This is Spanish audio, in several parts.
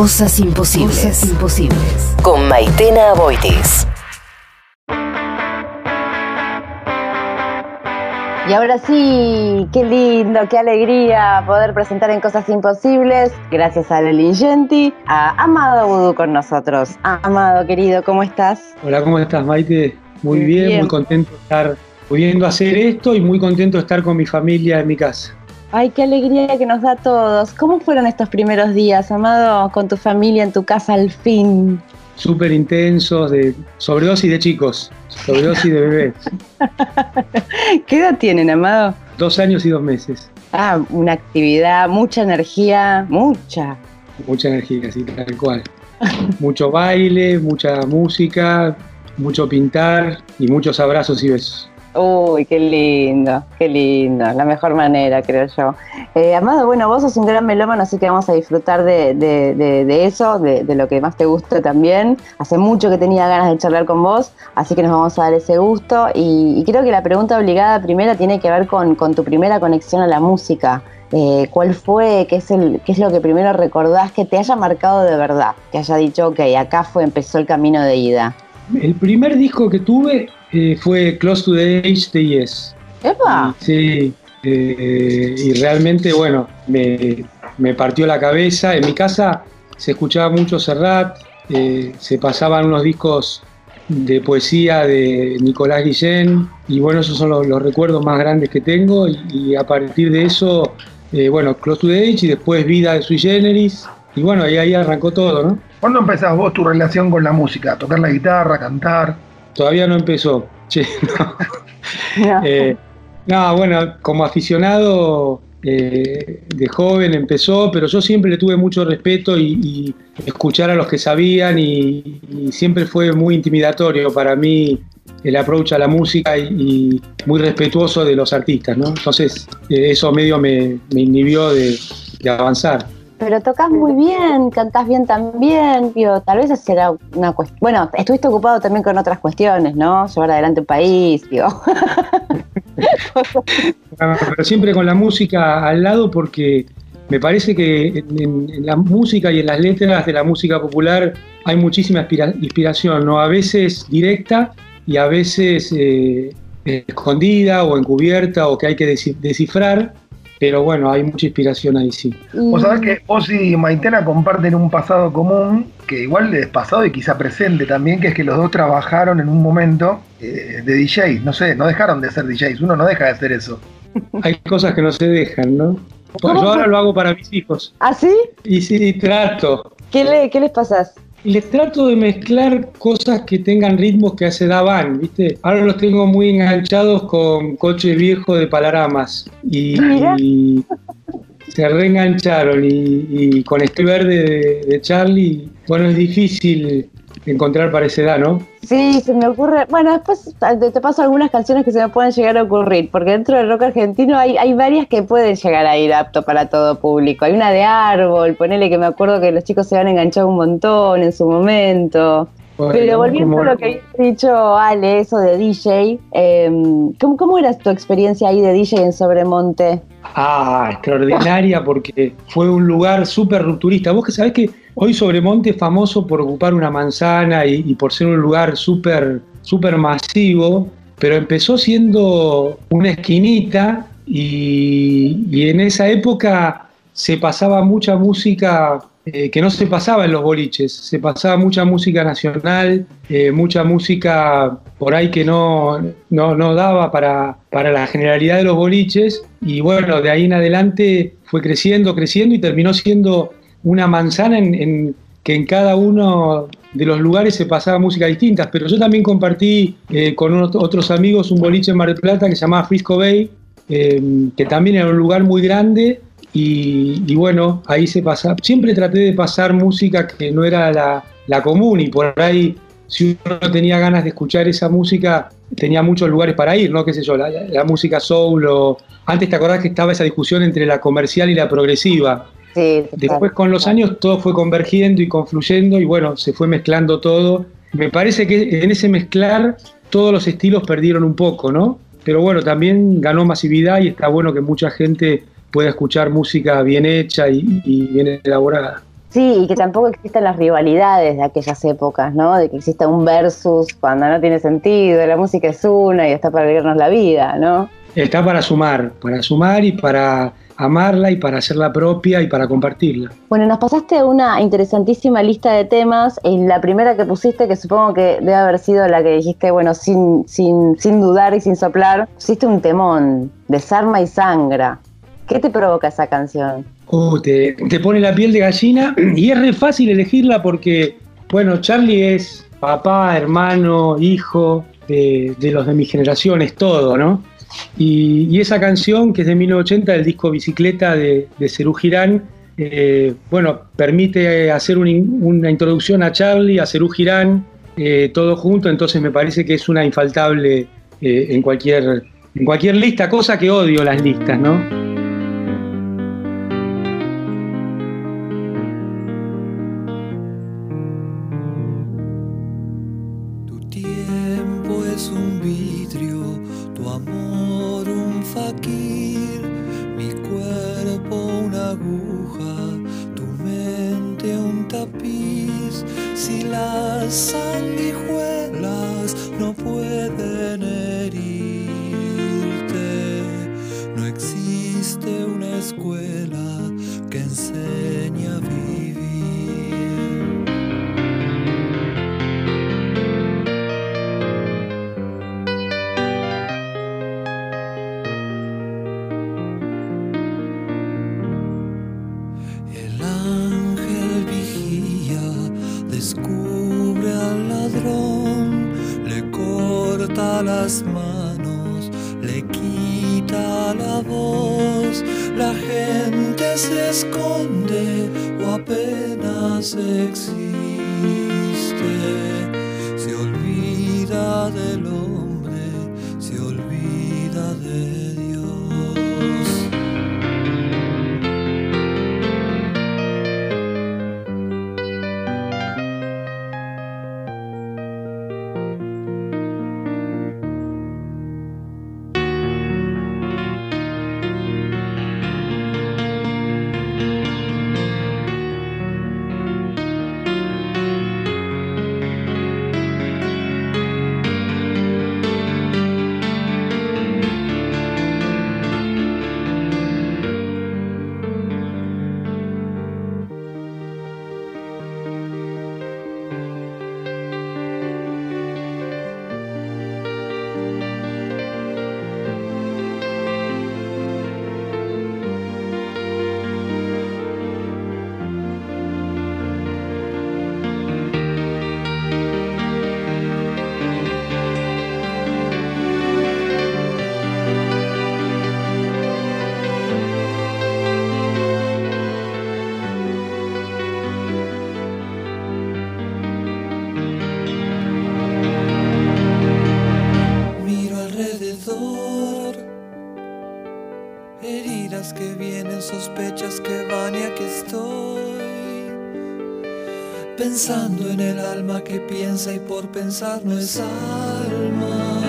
Cosas imposibles. Cosas imposibles. Con Maitena Boitis. Y ahora sí, qué lindo, qué alegría poder presentar en Cosas Imposibles, gracias a Leli Genti, a Amado Vudú con nosotros. Amado, querido, ¿cómo estás? Hola, ¿cómo estás, Maite? Muy bien, muy contento de estar pudiendo hacer esto y muy contento de estar con mi familia en mi casa. Ay, qué alegría que nos da a todos. ¿Cómo fueron estos primeros días, Amado, con tu familia en tu casa al fin? Súper intensos, de sobredosis de chicos, sobredosis de bebés. ¿Qué edad tienen, Amado? Dos años y dos meses. Ah, una actividad, mucha energía, mucha. Mucha energía, sí, tal cual. Mucho baile, mucha música, mucho pintar y muchos abrazos y besos. Uy, qué lindo, qué lindo, la mejor manera, creo yo. Eh, Amado, bueno, vos sos un gran melómano, así que vamos a disfrutar de, eso, de, lo que más te gusta también. Hace mucho que tenía ganas de charlar con vos, así que nos vamos a dar ese gusto. Y, creo que la pregunta obligada primera tiene que ver con, tu primera conexión a la música. Eh, ¿Cuál fue? Qué es, el, ¿Qué es lo que primero recordás que te haya marcado de verdad? Que haya dicho, ok, acá fue, empezó el camino de ida. El primer disco que tuve eh, fue Close to the Age de Yes. ¡Epa! Sí, eh, y realmente, bueno, me, partió la cabeza. En mi casa se escuchaba mucho Serrat, eh, se pasaban unos discos de poesía de Nicolás Guillén, y bueno, esos son los, recuerdos más grandes que tengo, y, a partir de eso, bueno, Close to the Age y después Vida de Sui Generis, y bueno, ahí, ahí arrancó todo, ¿no? ¿Cuándo empezás vos tu relación con la música? ¿Tocar la guitarra, cantar? Todavía no empezó. Eh, no. bueno, como aficionado eh, de joven empezó, pero yo siempre le tuve mucho respeto y, escuchar a los que sabían y, siempre fue muy intimidatorio para mí el approach a la música y, muy respetuoso de los artistas, ¿no? Entonces eh, eso medio me, inhibió de avanzar pero tocas muy bien, cantás bien también, digo, tal vez será una cuestión. Bueno, estuviste ocupado también con otras cuestiones, ¿no? Llevar adelante un país, digo. pero siempre con la música al lado porque me parece que en, la música y en las letras de la música popular hay muchísima inspiración, ¿no? A veces directa y a veces eh, escondida o encubierta o que hay que descifrar pero bueno, hay mucha inspiración ahí sí. Vos sabés que vos y Maitena comparten un pasado común, que igual es pasado y quizá presente también, que es que los dos trabajaron en un momento eh, de DJ. No sé, no dejaron de ser DJs, uno no deja de hacer eso. Hay cosas que no se dejan, ¿no? Yo ahora lo hago para mis hijos. ¿Ah, sí? Y sí, trato. ¿Qué, le, qué les pasas? Les trato de mezclar cosas que tengan ritmos que hace daban, ¿viste? Ahora los tengo muy enganchados con coches viejos de Palaramas y, se reengancharon y, con este verde de Charlie, bueno, es difícil encontrar para esa edad, ¿no? Sí, se me ocurre. Bueno, después te paso algunas canciones que se me pueden llegar a ocurrir, porque dentro del rock argentino hay, hay varias que pueden llegar a ir apto para todo público. Hay una de árbol, ponele que me acuerdo que los chicos se han enganchado un montón en su momento. Pero volviendo a lo que ha dicho Ale, eso de DJ, em, ¿cómo, ¿cómo, era tu experiencia ahí de DJ en Sobremonte? Ah, extraordinaria porque fue un lugar súper rupturista. Vos que sabés que Hoy Sobremonte es famoso por ocupar una manzana y, por ser un lugar súper super masivo, pero empezó siendo una esquinita y, en esa época se pasaba mucha música eh, que no se pasaba en los boliches, se pasaba mucha música nacional, eh, mucha música por ahí que no, no, daba para, para la generalidad de los boliches. Y bueno, de ahí en adelante fue creciendo, creciendo y terminó siendo una manzana en, que en cada uno de los lugares se pasaba música distinta, pero yo también compartí eh, con otros amigos un boliche en Mar del Plata que se llamaba Frisco Bay, que también era un lugar muy grande y, bueno, ahí se pasaba, siempre traté de pasar música que no era la, común y por ahí si uno tenía ganas de escuchar esa música tenía muchos lugares para ir, ¿no? ¿Qué sé yo? La, la música soul o... Antes te acordás que estaba esa discusión entre la comercial y la progresiva. Después con los años todo fue convergiendo y confluyendo y bueno, se fue mezclando todo. Me parece que en ese mezclar todos los estilos perdieron un poco, ¿no? Pero bueno, también ganó masividad y está bueno que mucha gente pueda escuchar música bien hecha y, bien elaborada. Sí, y que tampoco existan las rivalidades de aquellas épocas, ¿no? De que exista un versus cuando no tiene sentido, la música es una y está para vivirnos la vida, ¿no? Está para sumar, para sumar y para amarla y para hacerla propia y para compartirla. Bueno, nos pasaste una interesantísima lista de temas. Y la primera que pusiste, que supongo que debe haber sido la que dijiste, bueno, sin, sin, sin dudar y sin soplar, pusiste un temón, Desarma y Sangra. ¿Qué te provoca esa canción? Uh, te, pone la piel de gallina y es re fácil elegirla porque, bueno, Charlie es papá, hermano, hijo de, de los de mi generación, es todo, ¿no? Y, esa canción, que es de 1980, del disco Bicicleta de, de Cerú Girán, eh, bueno, permite hacer una introducción a Charlie, a Cerú Girán, eh, todo junto, entonces me parece que es una infaltable eh, en, cualquier, en cualquier lista, cosa que odio las listas, ¿no? Pensando en el alma que piensa y por pensar no es alma,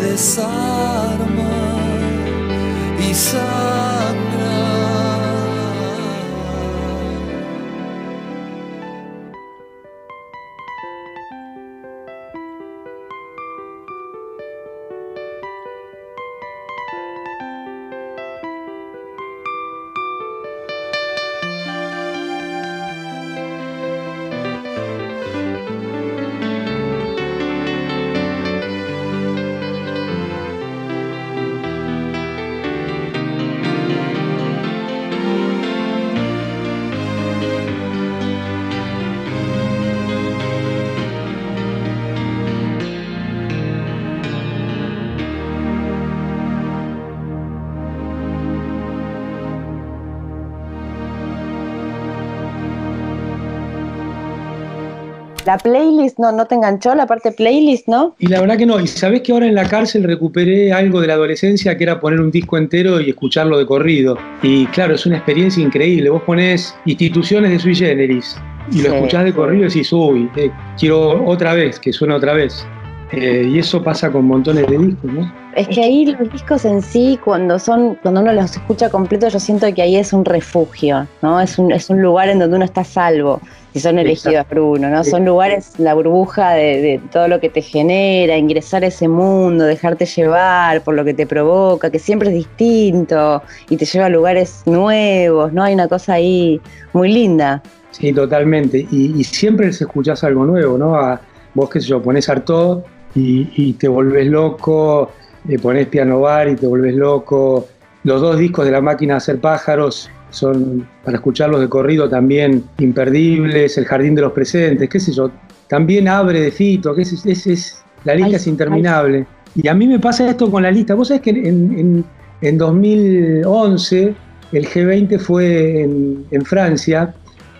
desarma y sangra. La playlist no, no te enganchó, la parte playlist, ¿no? Y la verdad que no. Y sabés que ahora en la cárcel recuperé algo de la adolescencia que era poner un disco entero y escucharlo de corrido. Y claro, es una experiencia increíble. Vos ponés instituciones de sui generis y lo escuchás de corrido y decís, uy, eh, quiero otra vez, que suene otra vez. Eh, y eso pasa con montones de discos, ¿no? Es que ahí los discos en sí, cuando son, cuando uno los escucha completo, yo siento que ahí es un refugio, ¿no? Es un, es un lugar en donde uno está salvo, si son elegidos por uno, ¿no? Son lugares, la burbuja de, de, todo lo que te genera, ingresar a ese mundo, dejarte llevar por lo que te provoca, que siempre es distinto y te lleva a lugares nuevos, ¿no? Hay una cosa ahí muy linda. Sí, totalmente. Y, y siempre se escuchás algo nuevo, ¿no? A, vos, qué sé yo, ponés Artaud y, y te volvés loco, eh, ponés Piano Bar y te volvés loco. Los dos discos de La Máquina de Hacer Pájaros son, para escucharlos de corrido, también imperdibles. El Jardín de los Presentes, qué sé yo. También Abre de Fito, que es, es, es la lista ay, es interminable. Ay. Y a mí me pasa esto con la lista. Vos sabés que en, en, en 2011 el G20 fue en, en Francia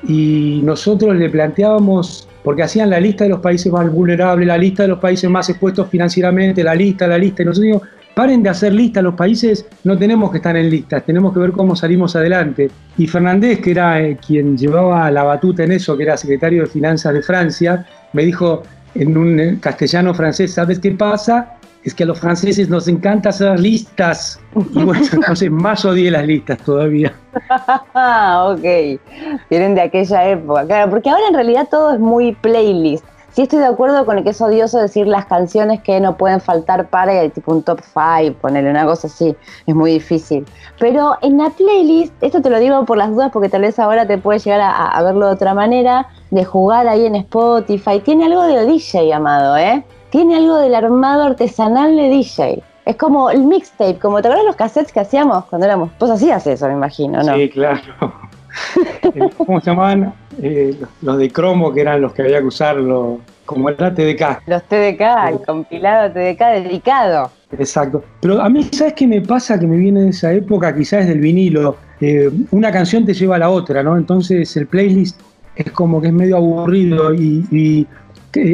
y nosotros le planteábamos porque hacían la lista de los países más vulnerables, la lista de los países más expuestos financieramente, la lista, la lista, y nosotros digo, paren de hacer listas, los países no tenemos que estar en listas, tenemos que ver cómo salimos adelante. Y Fernández, que era eh, quien llevaba la batuta en eso, que era secretario de Finanzas de Francia, me dijo en un eh, castellano francés, ¿sabes qué pasa? Es que a los franceses nos encanta hacer listas. Y bueno, entonces más odié las listas todavía. ok, vienen de aquella época, claro, porque ahora en realidad todo es muy playlist. Sí estoy de acuerdo con el que es odioso decir las canciones que no pueden faltar para, tipo un top 5, ponerle una cosa así, es muy difícil. Pero en la playlist, esto te lo digo por las dudas porque tal vez ahora te puedes llegar a, a verlo de otra manera, de jugar ahí en Spotify, tiene algo de DJ, Amado, ¿eh? Tiene algo del armado artesanal de DJ. Es como el mixtape, como te acuerdas los cassettes que hacíamos cuando éramos. Vos hacías eso, me imagino, ¿no? Sí, claro. ¿Cómo se llamaban? Eh, los de cromo, que eran los que había que usarlo, como el TDK. Los TDK, el compilado TDK dedicado. Exacto. Pero a mí, ¿sabes qué me pasa? Que me viene de esa época, quizás del vinilo. Eh, una canción te lleva a la otra, ¿no? Entonces el playlist es como que es medio aburrido y, y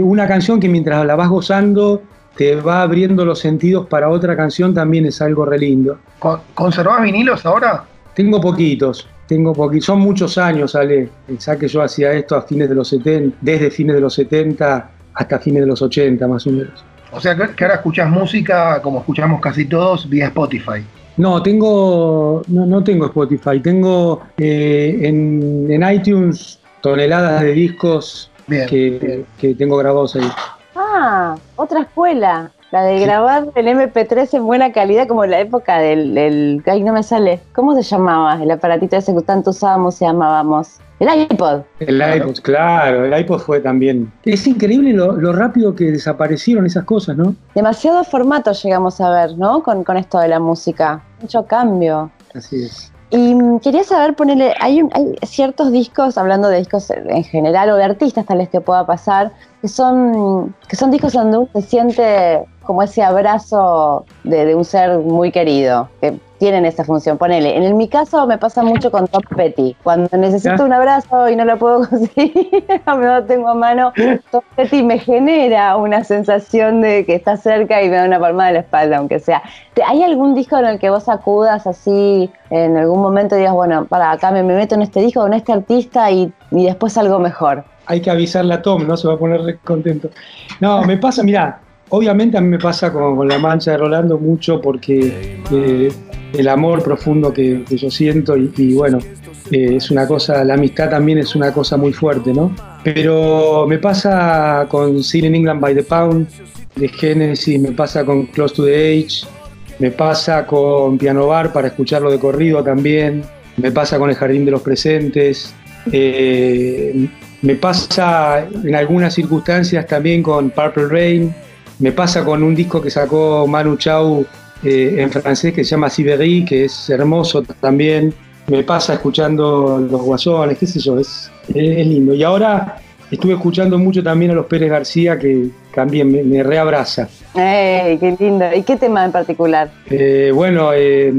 una canción que mientras la vas gozando te va abriendo los sentidos para otra canción también es algo re lindo. ¿Conservás vinilos ahora? Tengo poquitos, tengo poquitos. Son muchos años, Ale. Pensá que yo hacía esto a fines de los 70, desde fines de los 70 hasta fines de los 80 más o menos. O sea que ahora escuchás música como escuchamos casi todos vía Spotify. No, tengo, no, no tengo Spotify, tengo eh, en, en iTunes toneladas de discos Bien, que, bien. que, tengo grabados ahí. Ah, otra escuela. La de grabar el MP3 en buena calidad, como en la época del, del. Ay, no me sale. ¿Cómo se llamaba? El aparatito ese que tanto usábamos y llamábamos. El iPod. El iPod, claro, el iPod fue también. Es increíble lo, lo, rápido que desaparecieron esas cosas, ¿no? Demasiados formatos llegamos a ver, ¿no? Con, con esto de la música. Mucho cambio. Así es. Y quería saber, ponerle, hay, un, hay, ciertos discos, hablando de discos en general o de artistas tal vez que pueda pasar, que son, que son discos donde uno se siente como ese abrazo de, de un ser muy querido, que tienen esa función. Ponele, en mi caso me pasa mucho con Tom Petty. Cuando necesito un abrazo y no lo puedo conseguir, no lo tengo a mano, Tom Petty me genera una sensación de que está cerca y me da una palmada de la espalda, aunque sea. ¿Hay algún disco en el que vos acudas así, en algún momento digas, bueno, para acá me, me meto en este disco, con este artista y, y después algo mejor? Hay que avisarle a Tom, ¿no? Se va a poner contento. No, me pasa, mirá, Obviamente a mí me pasa con, La Mancha de Rolando mucho porque eh, el amor profundo que, yo siento y, y bueno, eh, es una cosa, la amistad también es una cosa muy fuerte, ¿no? Pero me pasa con Sin in England by the Pound de Genesis, me pasa con Close to the Age, me pasa con Piano Bar para escucharlo de corrido también, me pasa con El Jardín de los Presentes, eh, me pasa en algunas circunstancias también con Purple Rain, me pasa con un disco que sacó Manu Chao eh, en francés que se llama Sibérie, que es hermoso también. Me pasa escuchando Los Guasones, qué sé yo, es, es lindo. Y ahora estuve escuchando mucho también a los Pérez García, que también me, me reabraza. ¡Ey, qué lindo! ¿Y qué tema en particular? Eh, bueno, eh,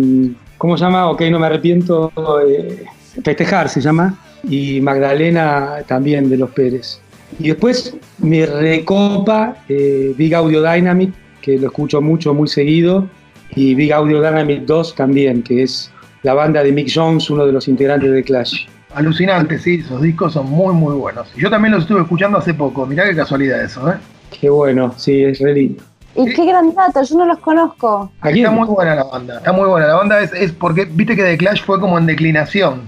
¿cómo se llama? Ok, no me arrepiento. Eh, Festejar se llama. Y Magdalena también de los Pérez. Y después me recopa eh, Big Audio Dynamic, que lo escucho mucho, muy seguido, y Big Audio Dynamic 2 también, que es la banda de Mick Jones, uno de los integrantes de Clash. Alucinante, sí, esos discos son muy, muy buenos. Yo también los estuve escuchando hace poco, mirá qué casualidad eso, ¿eh? Qué bueno, sí, es re lindo. Y qué gran dato, yo no los conozco. Aquí Está muy buena la banda, está muy buena. La banda es, es porque, viste que The Clash fue como en declinación.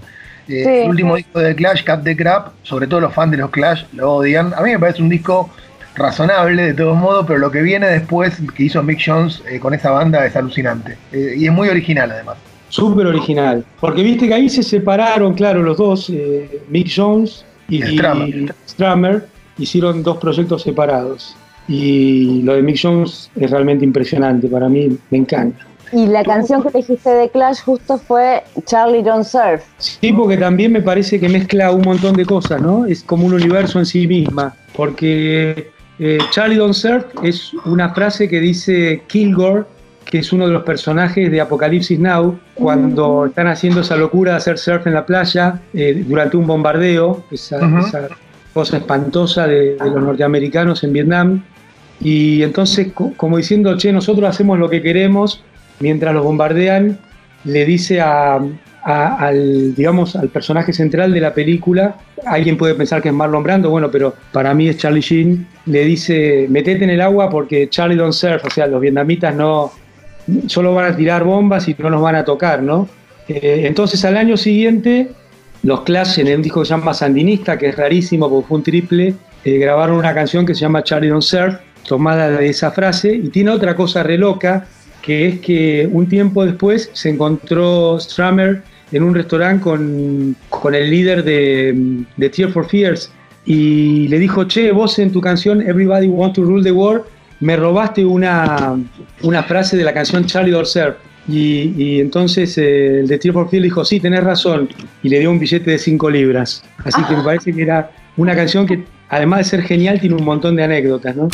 Sí. El último disco de The Clash, Cat the Crap, sobre todo los fans de los Clash lo odian. A mí me parece un disco razonable de todos modos, pero lo que viene después que hizo Mick Jones eh, con esa banda es alucinante. Eh, y es muy original además. Súper original. Porque viste que ahí se separaron, claro, los dos, eh, Mick Jones y, Strummer, hicieron dos proyectos separados. Y lo de Mick Jones es realmente impresionante, para mí me encanta. Y la canción que dijiste de Clash justo fue Charlie Don't Surf. Sí, porque también me parece que mezcla un montón de cosas, ¿no? Es como un universo en sí misma. Porque eh, Charlie Don't Surf es una frase que dice Kilgore, que es uno de los personajes de Apocalipsis Now, cuando están haciendo esa locura de hacer surf en la playa eh, durante un bombardeo, esa, Ujú. esa cosa espantosa de, de los norteamericanos en Vietnam. Y entonces, co- como diciendo, che, nosotros hacemos lo que queremos, mientras los bombardean, le dice a, al, digamos, al personaje central de la película, alguien puede pensar que es Marlon Brando, bueno, pero para mí es Charlie Sheen, le dice, metete en el agua porque Charlie don't surf, o sea, los vietnamitas no, solo van a tirar bombas y no nos van a tocar, ¿no? Eh, entonces al año siguiente, los Clash en un disco que se llama Sandinista, que es rarísimo porque fue un triple, eh, grabaron una canción que se llama Charlie Don't Surf, tomada de esa frase, y tiene otra cosa re loca, que es que un tiempo después se encontró Strummer en un restaurante con, con el líder de, de Tear for Fears y le dijo, che, vos en tu canción Everybody Want to Rule the World me robaste una, una frase de la canción Charlie Don't Surf. Y, y entonces eh, el de Tear for Fears dijo, sí, tenés razón, y le dio un billete de 5 libras. Así que me parece que era una canción que, además de ser genial, tiene un montón de anécdotas, ¿no?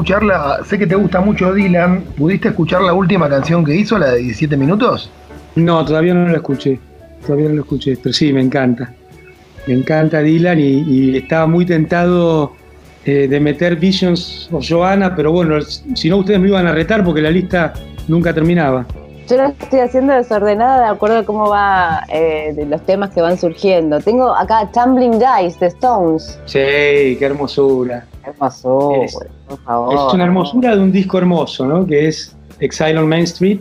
Escucharla, sé que te gusta mucho Dylan, ¿pudiste escuchar la última canción que hizo, la de 17 minutos? No, todavía no la escuché, todavía no la escuché, pero sí, me encanta. Me encanta Dylan y, estaba muy tentado eh, de meter Visions of Joanna, pero bueno, si no ustedes me iban a retar porque la lista nunca terminaba. Yo la estoy haciendo desordenada de acuerdo a cómo va eh, de los temas que van surgiendo. Tengo acá Tumbling Dice de Stones. Sí, qué hermosura. Hermosura, es, por favor. Es una hermosura de un disco hermoso, ¿no? Que es Exile on Main Street,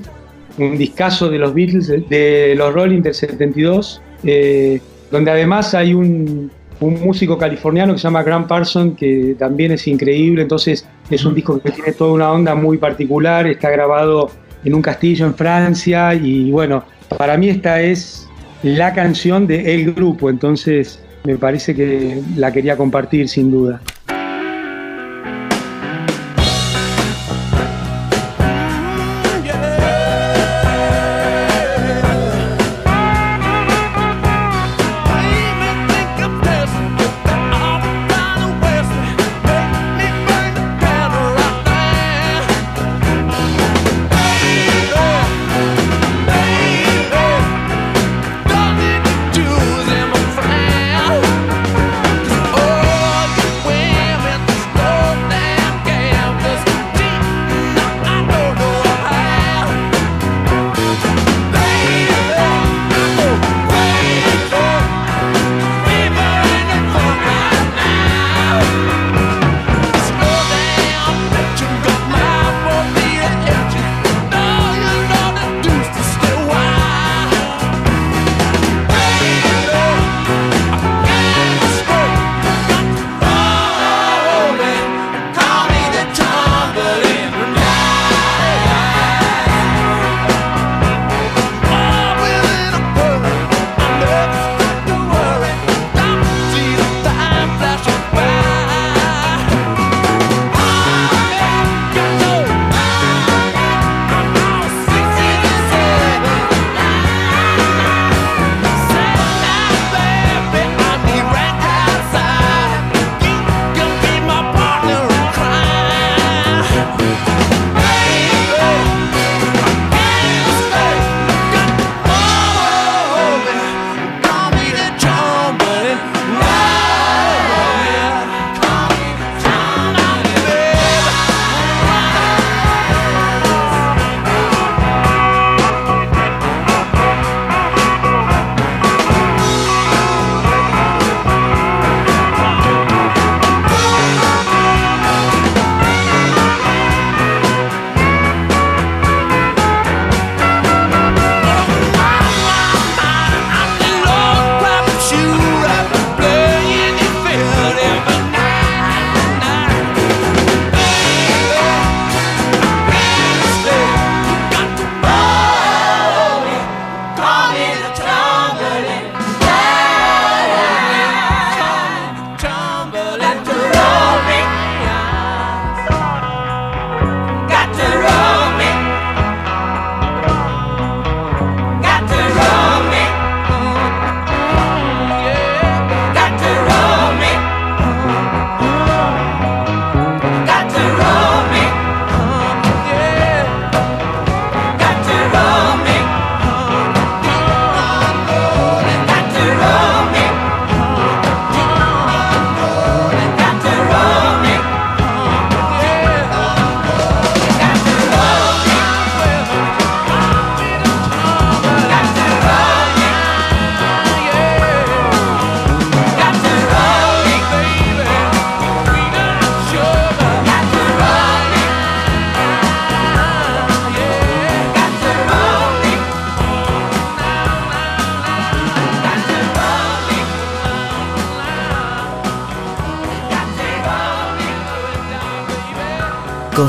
un discazo de los Beatles, de los Rolling del 72, eh, donde además hay un, un músico californiano que se llama Grant Parson, que también es increíble, entonces es un disco que tiene toda una onda muy particular, está grabado en un castillo en Francia y bueno, para mí esta es la canción de el grupo, entonces me parece que la quería compartir sin duda.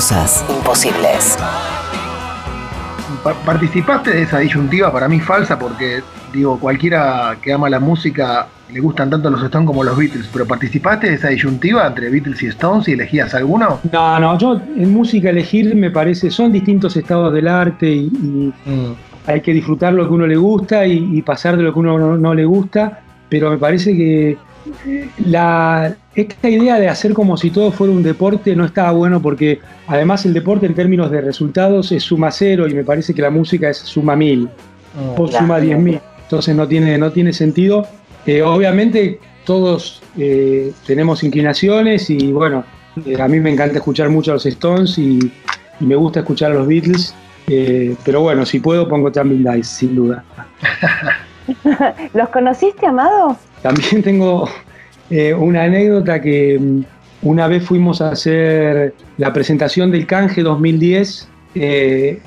Cosas imposibles. ¿Participaste de esa disyuntiva para mí falsa? Porque, digo, cualquiera que ama la música le gustan tanto los Stones como los Beatles, pero ¿participaste de esa disyuntiva entre Beatles y Stones y elegías alguno? No, no, yo en música elegir me parece, son distintos estados del arte y, mm. hay que disfrutar lo que uno le gusta y, pasar de lo que uno no, no le gusta, pero me parece que la, esta idea de hacer como si todo fuera un deporte no estaba bueno porque además el deporte en términos de resultados es suma cero y me parece que la música es suma mil o suma diez mil. Entonces no tiene, no tiene sentido. Eh, obviamente todos eh, tenemos inclinaciones y bueno, eh, a mí me encanta escuchar mucho a los Stones y, me gusta escuchar a los Beatles. pero bueno, si puedo pongo Jumping Dice, sin duda. ¿Los conociste, Amado? También tengo eh, una anécdota que mm, una vez fuimos a hacer la presentación del Canje 2010, eh,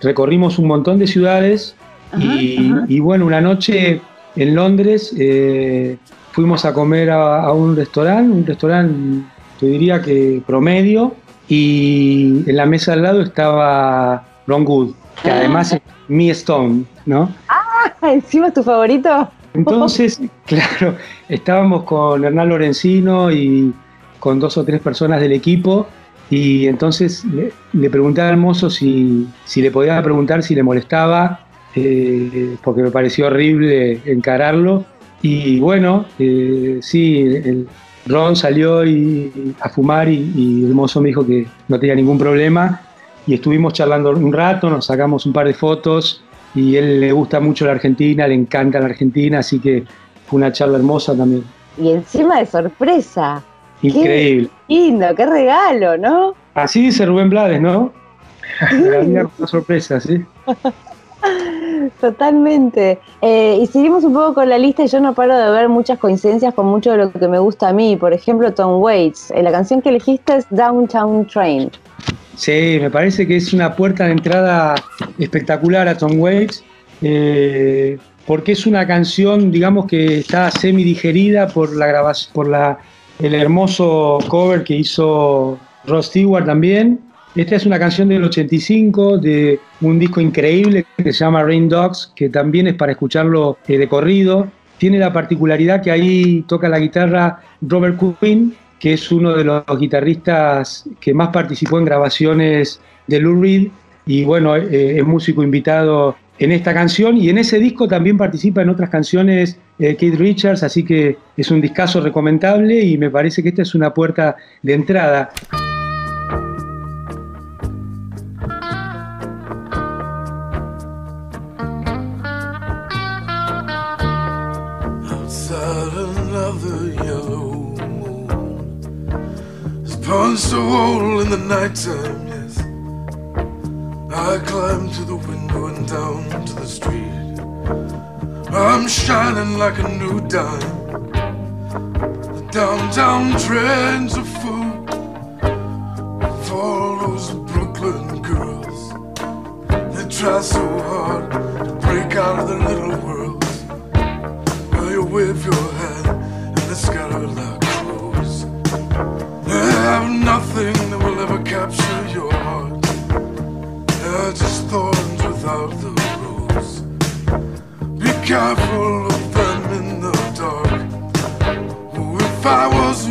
recorrimos un montón de ciudades y, bueno, una noche en Londres eh, fuimos a comer a, un restaurante, un restaurante, te diría que promedio, y en la mesa al lado estaba Ron Good, que ah. además es Mi Stone, ¿no? Ah, encima es tu favorito. Entonces, claro, estábamos con Hernán Lorenzino y con dos o tres personas del equipo y entonces le, pregunté al mozo si, le podía preguntar si le molestaba, eh, porque me pareció horrible encararlo. Y bueno, eh, sí, el Ron salió a fumar y, y el mozo me dijo que no tenía ningún problema y estuvimos charlando un rato, nos sacamos un par de fotos y él le gusta mucho la Argentina, le encanta la Argentina, así que fue una charla hermosa también. Y encima de sorpresa. Increíble. Qué lindo, qué regalo, ¿no? Así dice Rubén Blades, ¿no? una sorpresa, sí. Totalmente. Eh, y seguimos un poco con la lista y yo no paro de ver muchas coincidencias con mucho de lo que me gusta a mí. Por ejemplo, Tom Waits. Eh, la canción que elegiste es Downtown Train. Sí, me parece que es una puerta de entrada espectacular a Tom Waits, eh, porque es una canción, digamos, que está semi digerida por la grabación, por la, el hermoso cover que hizo Ross Stewart también. Esta es una canción del 85 de un disco increíble que se llama Rain Dogs, que también es para escucharlo eh, de corrido. Tiene la particularidad que ahí toca la guitarra Robert Quinn, que es uno de los guitarristas que más participó en grabaciones de Lou Reed y bueno, eh, es músico invitado en esta canción y en ese disco también participa en otras canciones eh, Keith Richards, así que es un discazo recomendable y me parece que esta es una puerta de entrada. A hole in the nighttime, yes. I climb to the window and down to the street. I'm shining like a new dime. The downtown trends are full for all those Brooklyn girls. They try so hard to break out of their little worlds. Well, you wave your hand and they scatter like have nothing that will ever capture your heart. They're just thorns without the rose. Be careful of them in the dark. Oh, if I was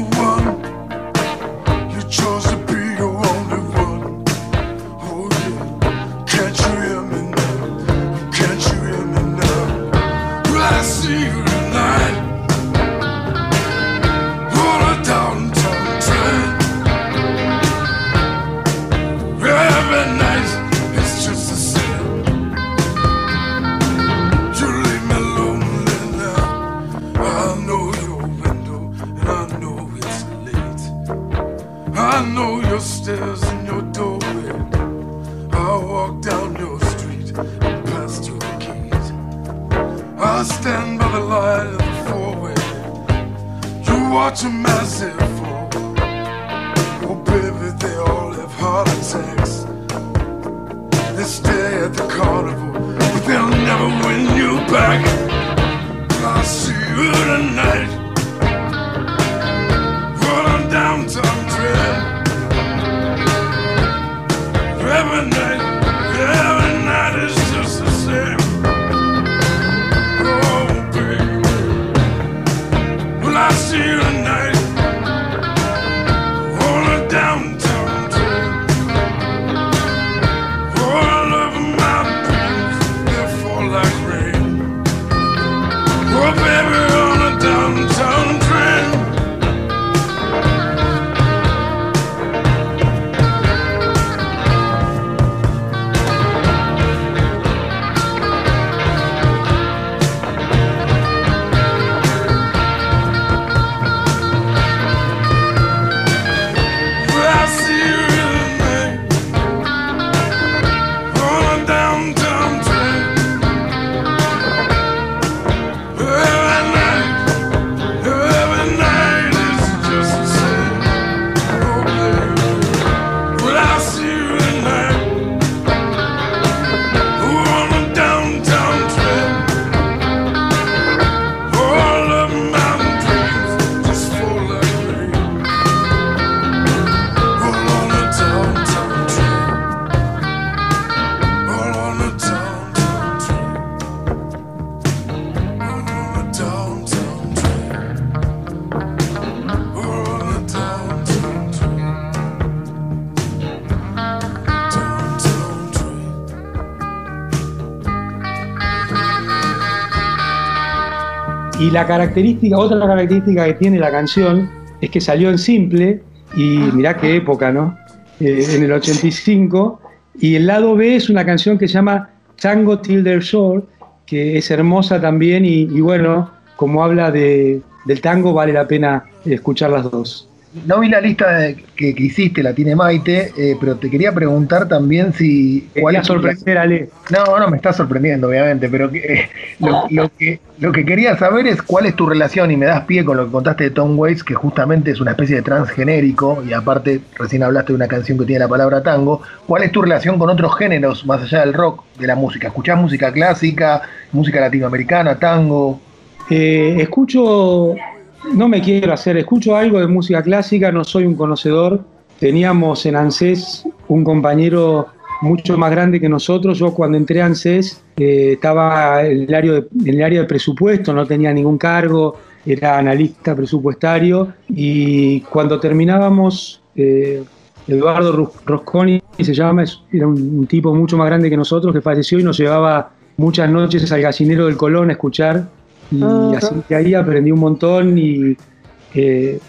Y la característica, otra característica que tiene la canción es que salió en simple, y mirá qué época, ¿no? Eh, en el 85, y el lado B es una canción que se llama Tango Till Shore, que es hermosa también, y, y bueno, como habla de, del tango, vale la pena escuchar las dos. No vi la lista de- que, que hiciste, la tiene Maite, eh, pero te quería preguntar también si. Quería es sorprender, Ale. No, no me está sorprendiendo, obviamente, pero que, eh, lo, lo que, lo que quería saber es cuál es tu relación, y me das pie con lo que contaste de Tom Waits, que justamente es una especie de transgenérico, y aparte recién hablaste de una canción que tiene la palabra tango. ¿Cuál es tu relación con otros géneros más allá del rock, de la música? ¿Escuchás música clásica, música latinoamericana, tango? Eh, escucho, no me quiero hacer, escucho algo de música clásica, no soy un conocedor. Teníamos en ANSES un compañero mucho más grande que nosotros. Yo cuando entré a ANSES eh, estaba en el, área de, presupuesto, no tenía ningún cargo, era analista presupuestario y cuando terminábamos, eh, Eduardo Rosconi se llama, era un, un tipo mucho más grande que nosotros que falleció y nos llevaba muchas noches al gallinero del Colón a escuchar y así que ahí aprendí un montón y eh,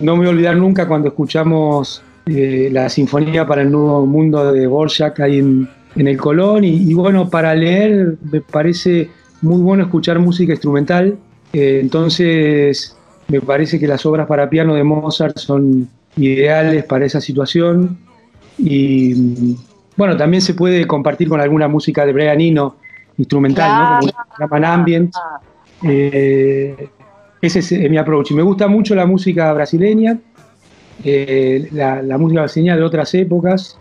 no me voy a olvidar nunca cuando escuchamos eh, la Sinfonía para el Nuevo Mundo de Borjak ahí en, en el Colón. Y, y bueno, para leer me parece muy bueno escuchar música instrumental, eh, entonces me parece que las obras para piano de Mozart son ideales para esa situación. Y bueno, también se puede compartir con alguna música de Brian Eno instrumental, ¿no? Como se llaman ambient. Eh, ese es eh, mi approach. Me gusta mucho la música brasileña, eh, la, música brasileña de otras épocas,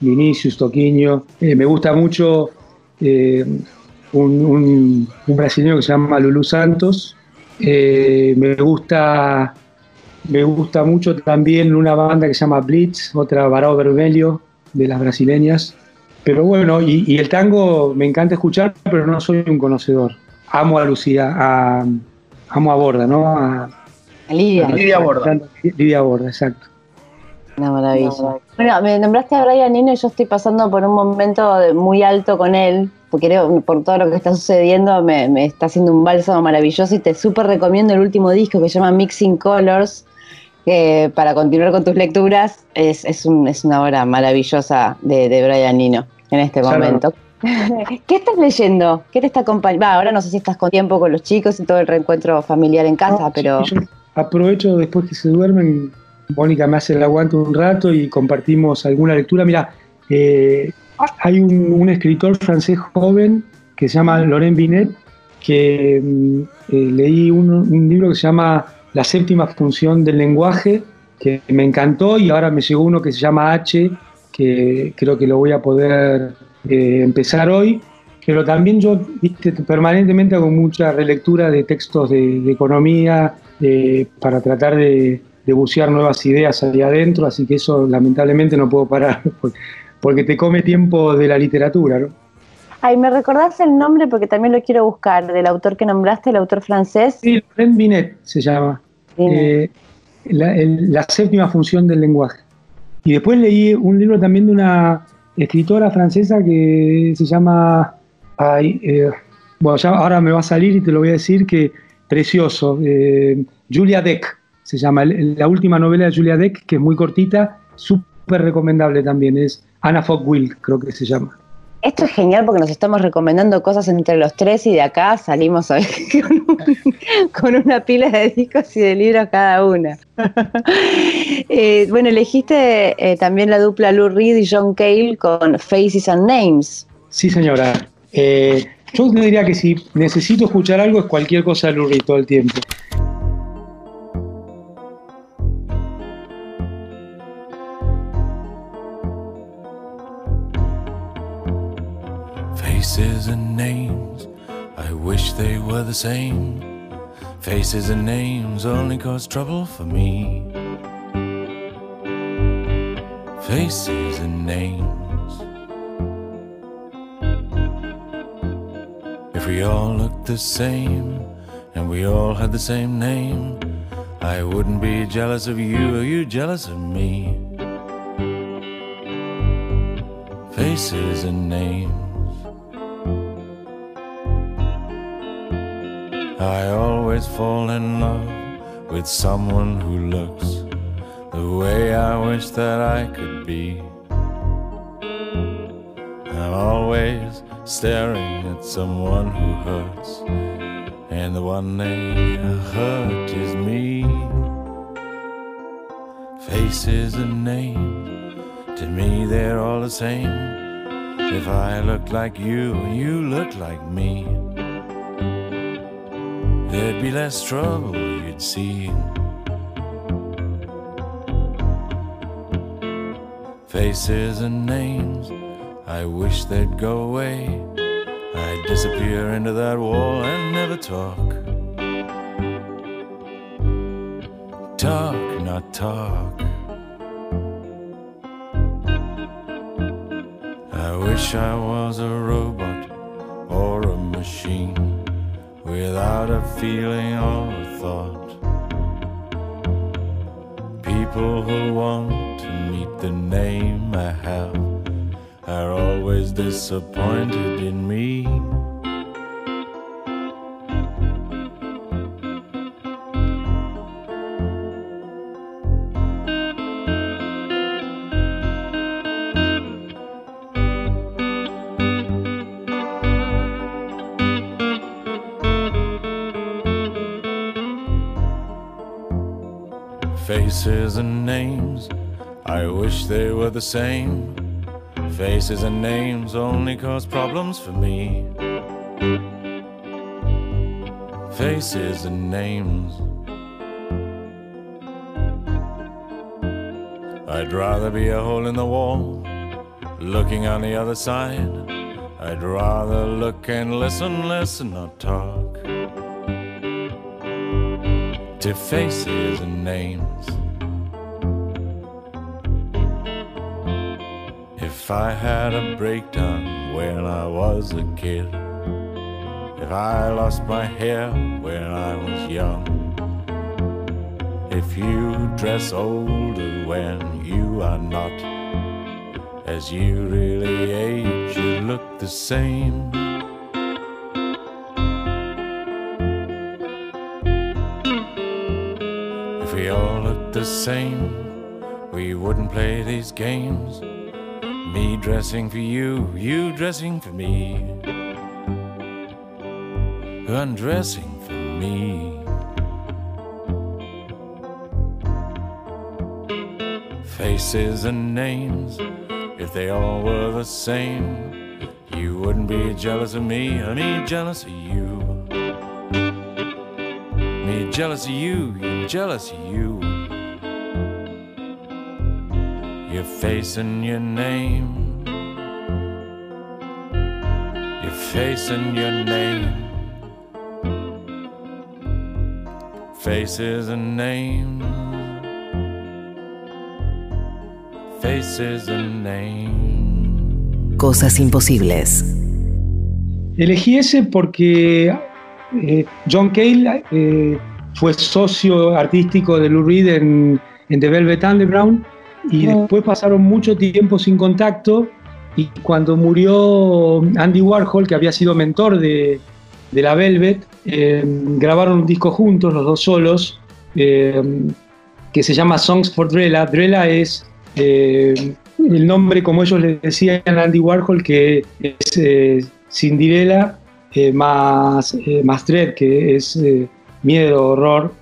Vinicius, Toquinho. Me gusta mucho un, brasileño que se llama Lulu Santos. Me gusta me gusta mucho también una banda que se llama Blitz, otra Barao Vermelho de las brasileñas. Pero bueno, y, y el tango me encanta escuchar, pero no soy un conocedor. Amo a Lucía, a, amo a Borda, ¿no? A, Lidia. Lidia Borda. Lidia Borda, exacto. Una maravilla. Bueno, me nombraste a Brian Eno y yo estoy pasando por un momento de- muy alto con él, porque creo, por todo lo que está sucediendo, me, me está haciendo un bálsamo maravilloso y te súper recomiendo el último disco que se llama Mixing Colors, que para continuar con tus lecturas es, es, un- es una obra maravillosa de, de Brian Eno en este momento. ¿Qué estás leyendo? ¿Qué te está acompañando? Ahora no sé si estás con tiempo con los chicos y todo el reencuentro familiar en casa, No, pero... sí, yo aprovecho después que se duermen, Mónica me hace el aguante un rato y compartimos alguna lectura. Mira, eh, hay un, un escritor francés joven que se llama Laurent Binet, que mm, eh, leí un, un libro que se llama La séptima función del lenguaje, que me encantó y ahora me llegó uno que se llama H, que creo que lo voy a poder eh, empezar hoy. Pero también yo viste, permanentemente hago mucha relectura de textos de, de economía eh, para tratar de, de bucear nuevas ideas ahí adentro, así que eso lamentablemente no puedo parar porque, te come tiempo de la literatura. ¿no? Ay, ¿me recordás el nombre? Porque también lo quiero buscar, del autor que nombraste, el autor francés. Sí, Laurent Binet se llama. Eh, la, el- la séptima función del lenguaje. Y después leí un libro también de una escritora francesa que se llama. ay, eh, bueno, ya ahora me va a salir y te lo voy a decir que precioso. eh, Julia Deck se llama. La última novela de Julia Deck, que es muy cortita, súper recomendable también. Es Anna Fogwill, creo que se llama. Esto es genial porque nos estamos recomendando cosas entre los tres y de acá salimos hoy con, un- con una pila de discos y de libros cada una. Eh, bueno, elegiste eh, también la dupla Lou Reed y John Cale con Faces and Names. Sí, señora. Eh, yo te diría que si necesito escuchar algo es cualquier cosa de Lurie todo el tiempo. Faces and names, I wish they were the same. Faces and names only cause trouble for me. Faces and names. If we all looked the same and we all had the same name, I wouldn't be jealous of you or you jealous of me. Faces and names. I always fall in love with someone who looks the way I wish that I could be. I'm always staring at someone who hurts, and the one they hurt is me. Faces and names, to me they're all the same. If I look like you, you look like me. There'd be less trouble, you'd see. Faces and names, I wish they'd go away. I'd disappear into that wall and never talk. Talk, not talk. I wish I was a robot or a machine without a feeling or a thought. People who want to meet the name I have are always disappointed in me. Wish they were the same. Faces and names only cause problems for me. Faces and names. I'd rather be a hole in the wall, looking on the other side. I'd rather look and listen, listen, not talk. To faces and names. I had a breakdown when I was a kid, if I lost my hair when I was young, if you dress older when you are not, as you really age, you look the same. If we all looked the same, we wouldn't play these games. Me dressing for you, you dressing for me. Undressing for me. Faces and names, if they all were the same, you wouldn't be jealous of me, or me jealous of you. Me jealous of you, you jealous of you. Your face and your name. Your face and your name. Faces and names. Faces and names. Cosas imposibles. Elegí ese porque eh, John Cale eh, fue socio artístico de Lou Reed en, en The Velvet Underground y después pasaron mucho tiempo sin contacto y cuando murió Andy Warhol, que había sido mentor de, de la Velvet, eh, grabaron un disco juntos, los dos solos, eh, que se llama Songs for Drella. Drella es eh, el nombre, como ellos le decían a Andy Warhol, que es eh, Cinderella más, más Dread, que es miedo, horror,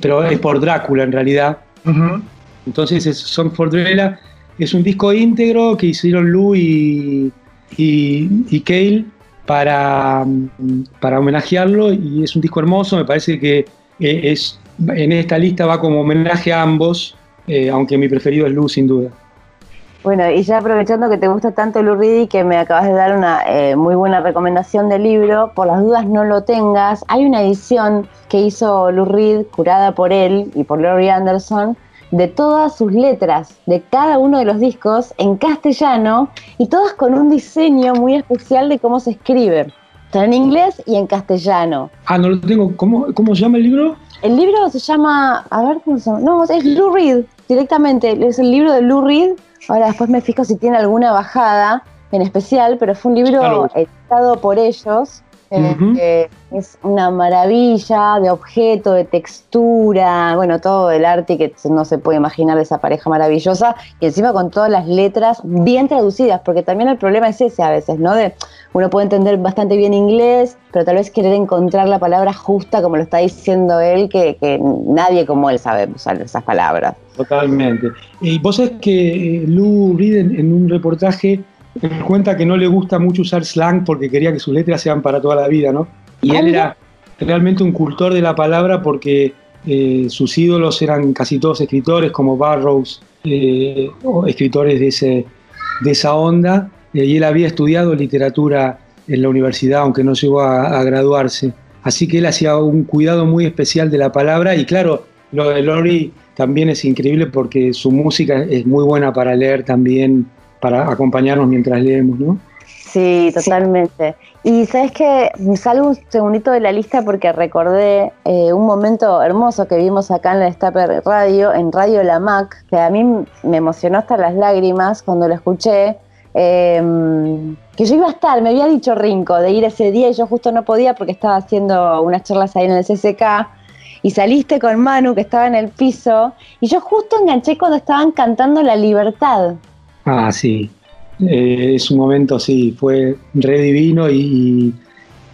pero es por Drácula en realidad. Ujú. Entonces, es Song for Drella es un disco íntegro que hicieron Lou y, y, y Cale para, para homenajearlo y es un disco hermoso. Me parece que eh, es, en esta lista va como homenaje a ambos, eh, aunque mi preferido es Lou sin duda. Bueno, y ya aprovechando que te gusta tanto Lou Reed y que me acabas de dar una eh, muy buena recomendación del libro, por las dudas no lo tengas, hay una edición que hizo Lou Reed, curada por él y por Laurie Anderson, de todas sus letras, de cada uno de los discos en castellano y todas con un diseño muy especial de cómo se escribe. Están en inglés y en castellano. Ah, no lo tengo. ¿Cómo, cómo se llama el libro? El libro se llama, a ver cómo se llama, no, es Lou Reed, directamente, es el libro de Lou Reed. Ahora después me fijo si tiene alguna bajada en especial, pero fue un libro Claro. editado por ellos Eh, es una maravilla de objeto, de textura, bueno, todo el arte que no se puede imaginar de esa pareja maravillosa y encima con todas las letras bien traducidas, porque también el problema es ese a veces, ¿no? De uno puede entender bastante bien inglés, pero tal vez querer encontrar la palabra justa, como lo está diciendo él, que, nadie como él sabe usar esas palabras. Totalmente. Y vos sabés que eh, Lou Reed en un reportaje me cuenta que no le gusta mucho usar slang porque quería que sus letras sean para toda la vida, ¿no? Y él era realmente un cultor de la palabra porque eh, sus ídolos eran casi todos escritores como Barrows, eh, o escritores de, ese, de esa onda, eh, y él había estudiado literatura en la universidad, aunque no llegó a, graduarse. Así que él hacía un cuidado muy especial de la palabra y claro, lo de Lori también es increíble porque su música es muy buena para leer también para acompañarnos mientras leemos, ¿no? Sí, totalmente. Y sabes que salgo un segundito de la lista porque recordé eh, un momento hermoso que vimos acá en la Stapper Radio, en Radio La Mac, que a mí me emocionó hasta las lágrimas cuando lo escuché. Em, que yo iba a estar, me había dicho Rinco de ir ese día y yo justo no podía porque estaba haciendo unas charlas ahí en el CCK y saliste con Manu que estaba en el piso y yo justo enganché cuando estaban cantando La Libertad. Ah, sí. Eh, es un momento, sí, fue re divino y,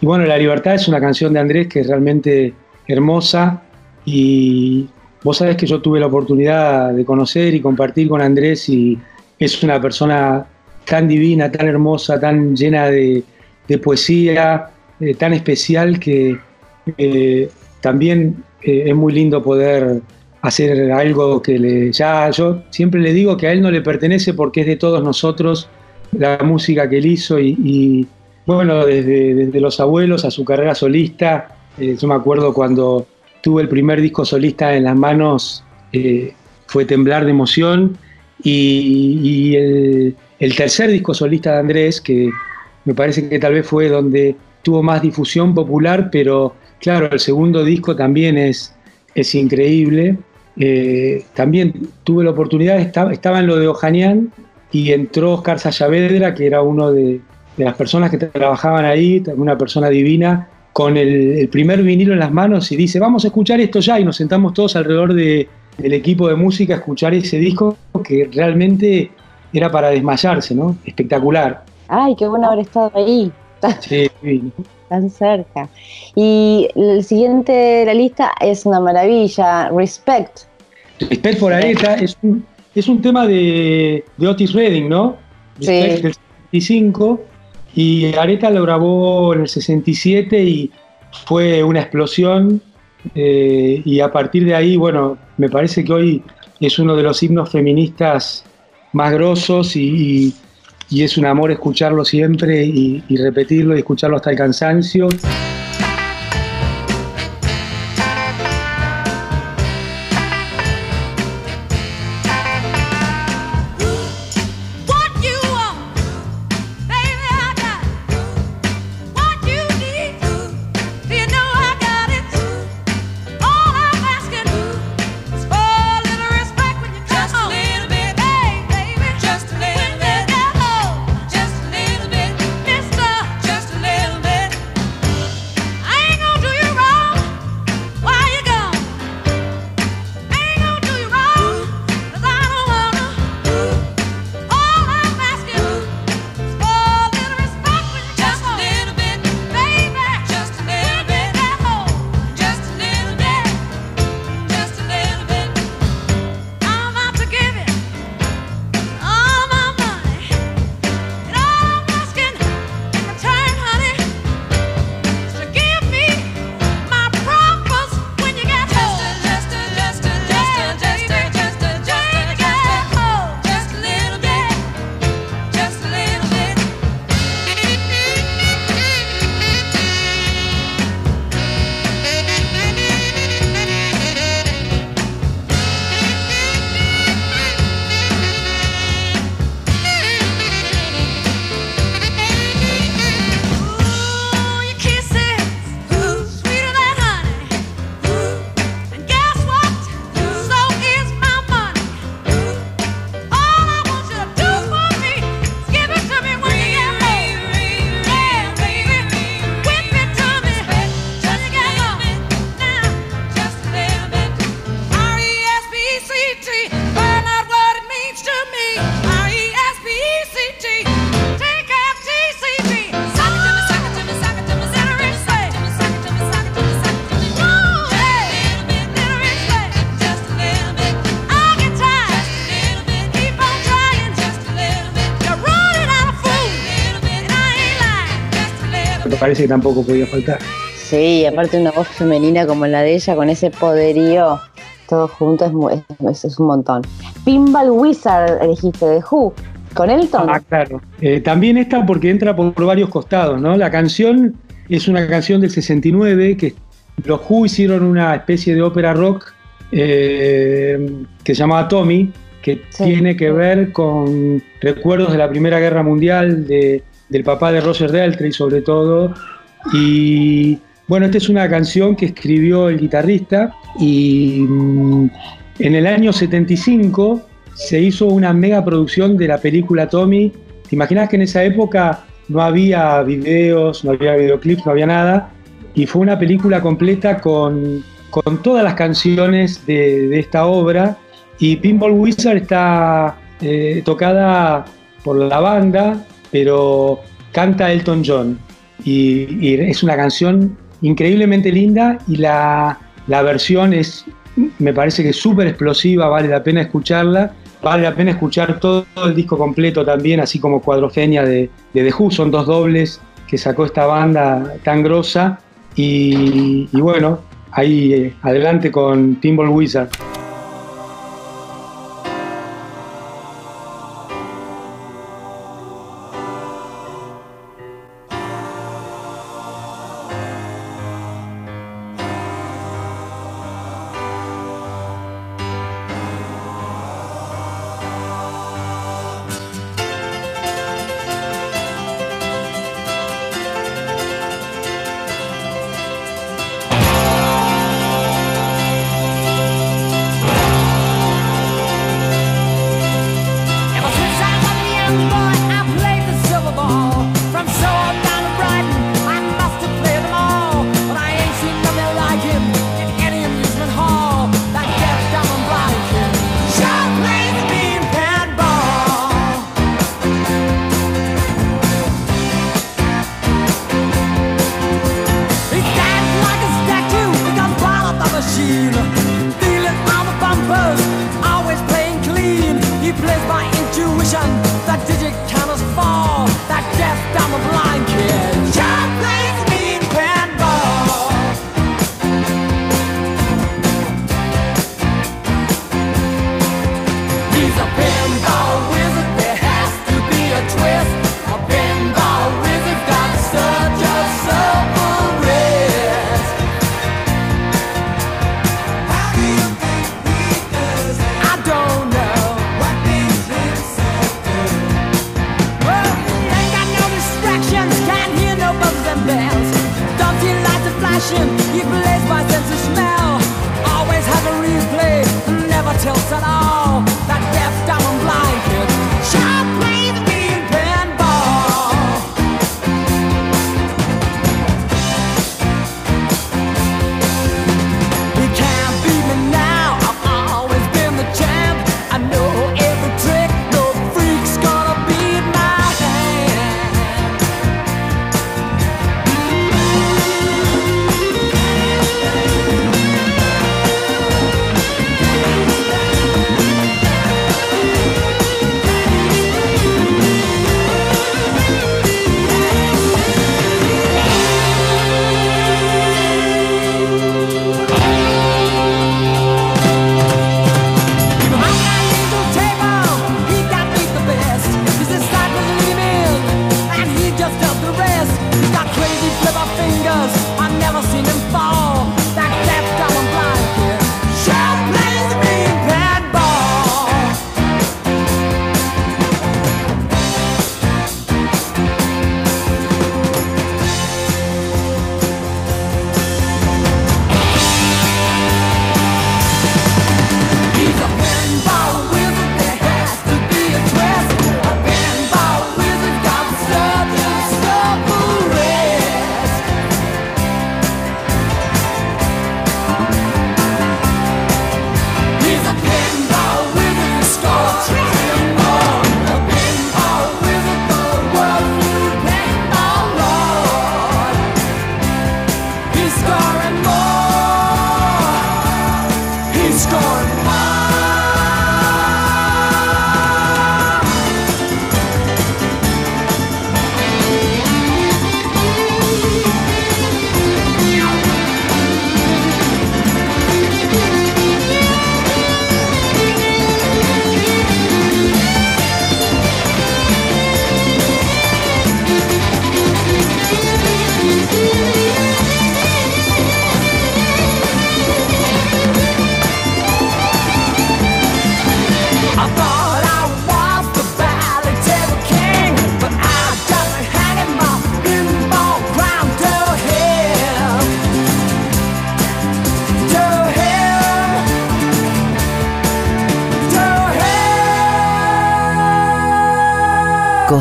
bueno, La Libertad es una canción de Andrés que es realmente hermosa y vos sabés que yo tuve la oportunidad de conocer y compartir con Andrés y es una persona tan divina, tan hermosa, tan llena de, poesía, eh, tan especial que eh, también es muy lindo poder hacer algo que le... Ya yo siempre le digo que a él no le pertenece porque es de todos nosotros la música que él hizo y, bueno, desde, desde, los abuelos a su carrera solista, eh, yo me acuerdo cuando tuve el primer disco solista en las manos, eh, fue Temblar de Emoción y, el, el tercer disco solista de Andrés, que me parece que tal vez fue donde tuvo más difusión popular, pero claro, el segundo disco también es, es increíble. Eh, también tuve la oportunidad, estaba, estaba, en lo de Ojanian y entró Oscar Sayavedra, que era uno de, las personas que trabajaban ahí, una persona divina, con el, primer vinilo en las manos y dice, vamos a escuchar esto ya, y nos sentamos todos alrededor del equipo de música a escuchar ese disco que realmente era para desmayarse, ¿no? Espectacular. Ay, qué bueno haber estado ahí. Sí, tan cerca. Y el siguiente de la lista es una maravilla, Respect. Respect por Areta es un, es un tema de, Otis Redding, ¿no? Respect del 65 y Areta lo grabó en el 67 y fue una explosión eh, y a partir de ahí, bueno, me parece que hoy es uno de los himnos feministas más grosos y y es un amor escucharlo siempre y, y repetirlo y escucharlo hasta el cansancio. Que tampoco podía faltar. Sí, aparte una voz femenina como la de ella, con ese poderío, todo junto es, es, un montón. Pinball Wizard elegiste de Who, con Elton. Ah, claro. Eh, también está porque entra por, varios costados, ¿no? La canción es una canción del 69 que los Who hicieron una especie de ópera rock eh, que se llamaba Tommy, que tiene que ver con recuerdos de la Primera Guerra Mundial, del papá de Roger Deltry sobre todo. Y bueno, esta es una canción que escribió el guitarrista y mm, en el año 75 se hizo una mega producción de la película Tommy. ¿Te imaginas que en esa época no había videos, no había videoclips, no había nada? Y fue una película completa con, todas las canciones de esta obra y Pinball Wizard está eh, tocada por la banda, pero canta Elton John. Y, es una canción increíblemente linda y la, versión es, me parece que súper explosiva, vale la pena escucharla. Vale la pena escuchar todo, el disco completo también, así como Cuadrofenia de, de The Who, son dos dobles que sacó esta banda tan grosa. Y, bueno, ahí eh, adelante con Pinball Wizard.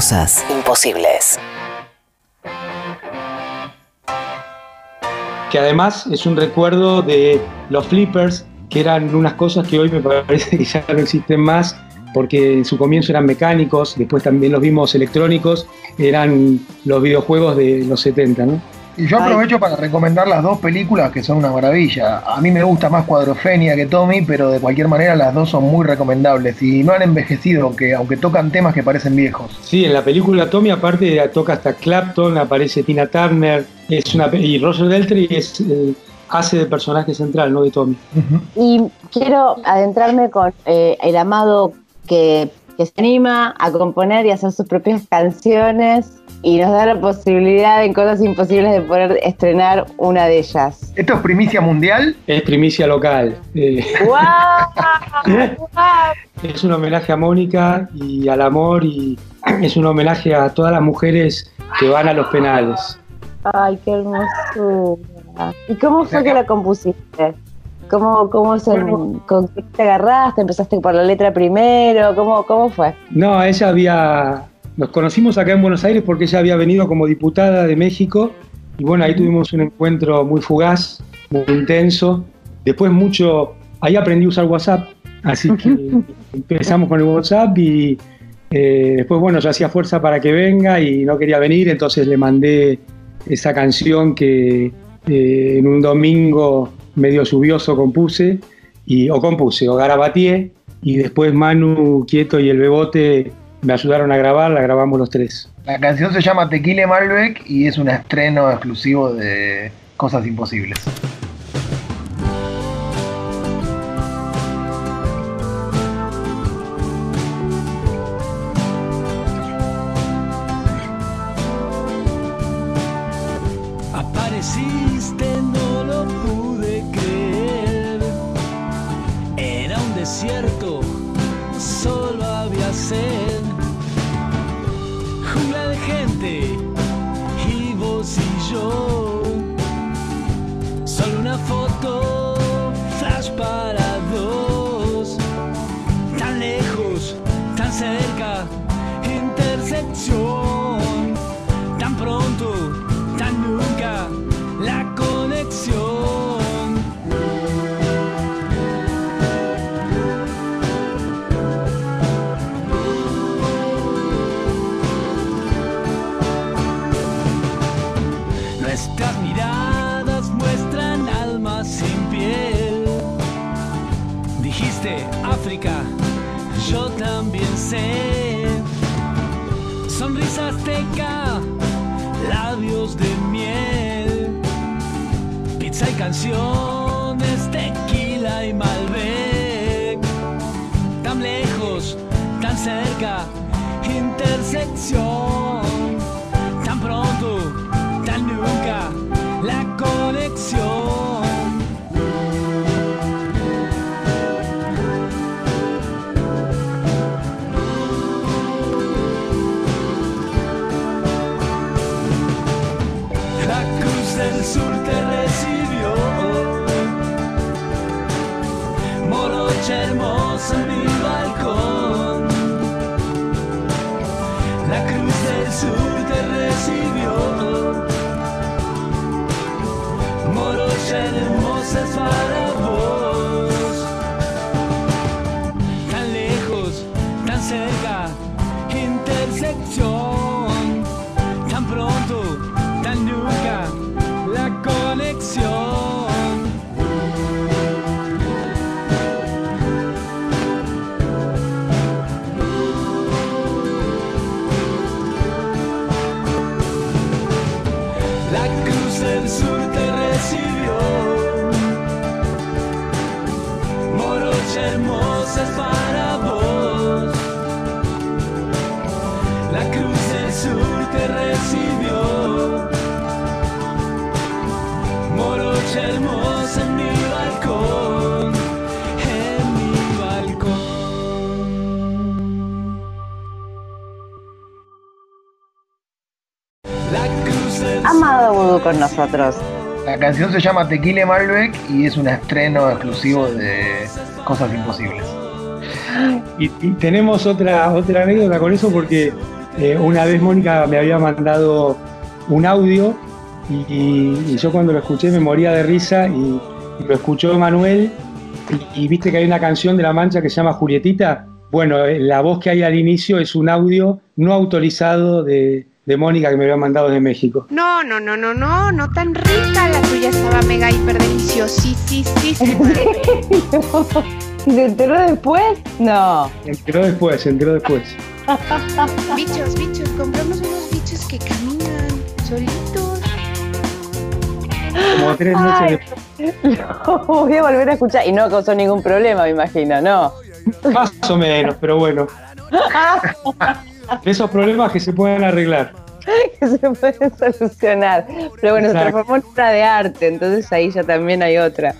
Cosas imposibles. Que además es un recuerdo de los flippers, que eran unas cosas que hoy me parece que ya no existen más, porque en su comienzo eran mecánicos, después también los vimos electrónicos, eran los videojuegos de los 70, ¿no? Y yo aprovecho para recomendar las dos películas que son una maravilla. A mí me gusta más Cuadrofenia que Tommy, pero de cualquier manera las dos son muy recomendables y no han envejecido, aunque, aunque tocan temas que parecen viejos. Sí, en la película Tommy aparte toca hasta Clapton, aparece Tina Turner, es una y Roger Deltry es eh, hace de personaje central, ¿no? De Tommy. Y quiero adentrarme con eh, el amado que, que se anima a componer y hacer sus propias canciones y nos da la posibilidad en Cosas Imposibles de poder estrenar una de ellas. ¿Esto es primicia mundial? Es primicia local. Eh, es un homenaje a Mónica y al amor y es un homenaje a todas las mujeres que van a los penales. Ay, qué hermosura. ¿Y cómo fue que la compusiste? ¿Cómo, cómo ¿Con qué te agarraste? ¿Empezaste por la letra primero? ¿Cómo, cómo fue? No, ella había nos conocimos acá en Buenos Aires porque ella había venido como diputada de México y bueno, ahí tuvimos un encuentro muy fugaz, muy intenso. Después mucho, ahí aprendí a usar WhatsApp, así que empezamos con el WhatsApp y eh, después bueno, yo hacía fuerza para que venga y no quería venir, entonces le mandé esa canción que eh, en un domingo medio lluvioso compuse, y, o compuse, o garabateé, y después Manu Quieto y el Bebote me ayudaron a grabar, la grabamos los tres. La canción se llama Tequila Malbec y es un estreno exclusivo de Cosas Imposibles. jungla de gente y vos y yo. sé. Sonrisa azteca, labios de miel, pizza y canciones, tequila y Malbec. Tan lejos, tan cerca, intersección, tan pronto, tan nunca. Con nosotros. La canción se llama Tequila Malbec y es un estreno exclusivo de Cosas Imposibles. Y, tenemos otra, otra anécdota con eso porque eh, una vez Mónica me había mandado un audio y, yo cuando lo escuché me moría de risa y, lo escuchó Manuel y, viste que hay una canción de La Mancha que se llama Julietita. Bueno, eh, la voz que hay al inicio es un audio no autorizado de, de Mónica que me había mandado de México. No, no, no, no, no, no tan rica, la tuya estaba mega hiper deliciosísima. ¿Se enteró después? No. Se enteró después, se enteró después. bichos, bichos, compramos unos bichos que caminan solitos. Como tres noches voy a volver a escuchar y no causó ningún problema, me imagino, ¿no? Más o menos, pero bueno. esos problemas que se pueden arreglar. que se pueden solucionar. Pero bueno, se transformó en una de arte, entonces ahí ya también hay otra.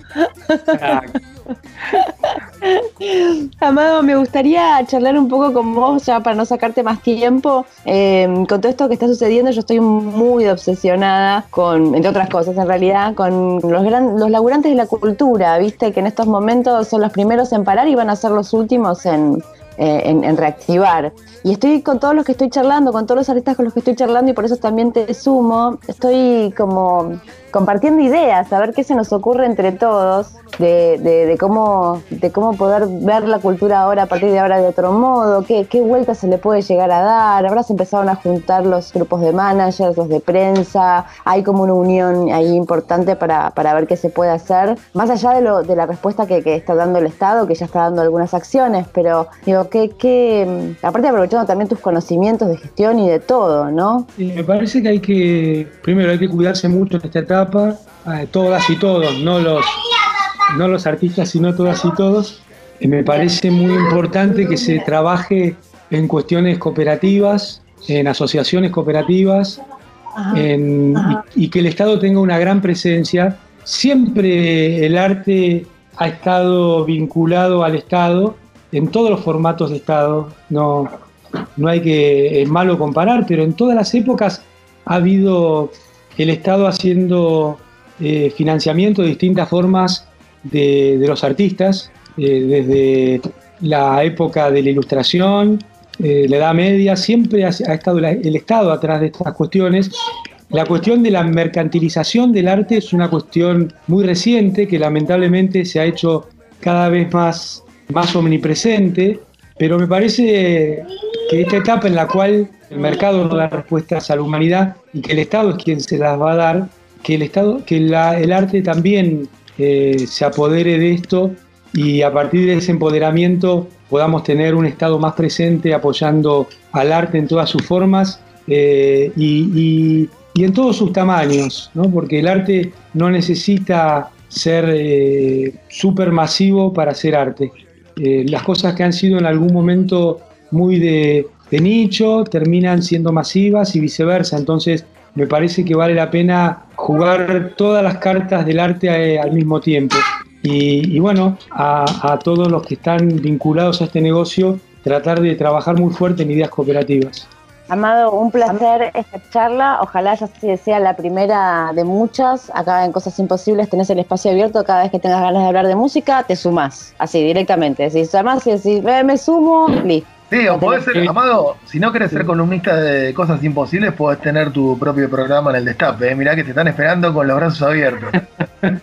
Amado, me gustaría charlar un poco con vos, ya para no sacarte más tiempo. Eh, con todo esto que está sucediendo, yo estoy muy obsesionada con, entre otras cosas en realidad, con los, gran, los laburantes de la cultura, viste, que en estos momentos son los primeros en parar y van a ser los últimos en, eh, en, reactivar. Y estoy con todos los que estoy charlando, con todos los artistas con los que estoy charlando y por eso también te sumo. Estoy como compartiendo ideas, a ver qué se nos ocurre entre todos de, de, cómo, de cómo poder ver la cultura ahora a partir de ahora de otro modo, qué, qué vueltas se le puede llegar a dar. Ahora se empezaron a juntar los grupos de managers, los de prensa, hay como una unión ahí importante para, para ver qué se puede hacer, más allá de, lo, de la respuesta que, que, está dando el Estado, que ya está dando algunas acciones, pero digo, que, que aparte aprovechando también tus conocimientos de gestión y de todo, ¿no? me parece que hay que, primero hay que cuidarse mucho en esta etapa, eh, todas y todos, no los no los artistas, sino todas y todos. me parece muy importante que se trabaje en cuestiones cooperativas, en asociaciones cooperativas, Y, que el Estado tenga una gran presencia. Siempre el arte ha estado vinculado al Estado en todos los formatos de Estado. No, no hay que, es malo comparar, pero en todas las épocas ha habido el Estado haciendo eh, financiamiento de distintas formas de, los artistas, eh, desde la época de la ilustración, eh, la Edad Media, siempre ha, estado el Estado atrás de estas cuestiones. La cuestión de la mercantilización del arte es una cuestión muy reciente que lamentablemente se ha hecho cada vez más, más omnipresente, pero me parece que esta etapa en la cual el mercado no da respuestas a la humanidad y que el Estado es quien se las va a dar, que el Estado, que el arte también eh, se apodere de esto y a partir de ese empoderamiento podamos tener un Estado más presente apoyando al arte en todas sus formas eh, y, en todos sus tamaños, porque el arte no necesita ser eh, súper masivo para hacer arte. Las cosas que han sido en algún momento muy de, nicho terminan siendo masivas y viceversa. Entonces, me parece que vale la pena jugar todas las cartas del arte eh, al mismo tiempo. Y, bueno, a, todos los que están vinculados a este negocio, tratar de trabajar muy fuerte en ideas cooperativas. Amado, un placer esta charla. Ojalá ya sea la primera de muchas. Acá en Cosas Imposibles tenés el espacio abierto. Cada vez que tengas ganas de hablar de música, te sumás. Así, directamente. Si llamás y decís, me sumo, listo. Sí, o podés ser, Amado, si no querés ser columnista de cosas imposibles, podés tener tu propio programa en el Destape. ¿eh? Mirá que te están esperando con los brazos abiertos.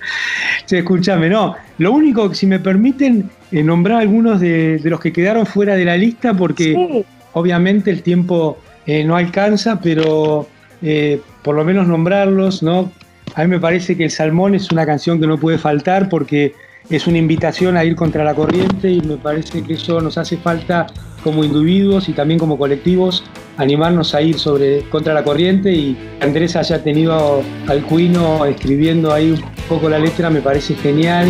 sí, escúchame, no. Lo único que, si me permiten, eh, nombrar algunos de, los que quedaron fuera de la lista, porque obviamente el tiempo eh, no alcanza, pero eh, por lo menos nombrarlos, ¿no? A mí me parece que El Salmón es una canción que no puede faltar porque es una invitación a ir contra la corriente y me parece que eso nos hace falta como individuos y también como colectivos animarnos a ir sobre contra la corriente y Andrés haya tenido al Cuino escribiendo ahí un poco la letra me parece genial.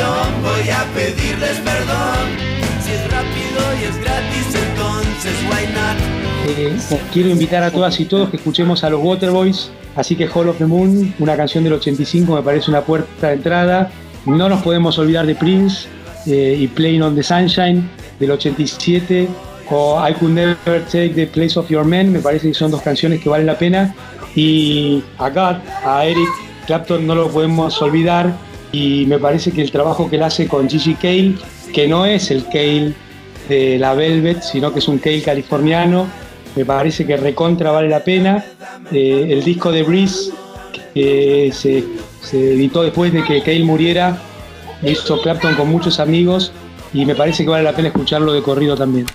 Voy a pedirles perdón. Si es rápido y es gratis, entonces why not? Eh, quiero invitar a todas y todos que escuchemos a los Waterboys, así que Hall of the Moon, una canción del 85 me parece una puerta de entrada. No nos podemos olvidar de Prince eh, y Playing on the Sunshine del 87 o I Could Never Take the Place of Your Men, me parece que son dos canciones que valen la pena. Y acá a Eric Clapton no lo podemos olvidar y me parece que el trabajo que él hace con Gigi Cale, que no es el Cale de la Velvet, sino que es un Cale californiano, me parece que recontra vale la pena. Eh, el disco de Breeze, que se, se editó después de que Cale muriera, hizo Clapton con muchos amigos y me parece que vale la pena escucharlo de corrido también.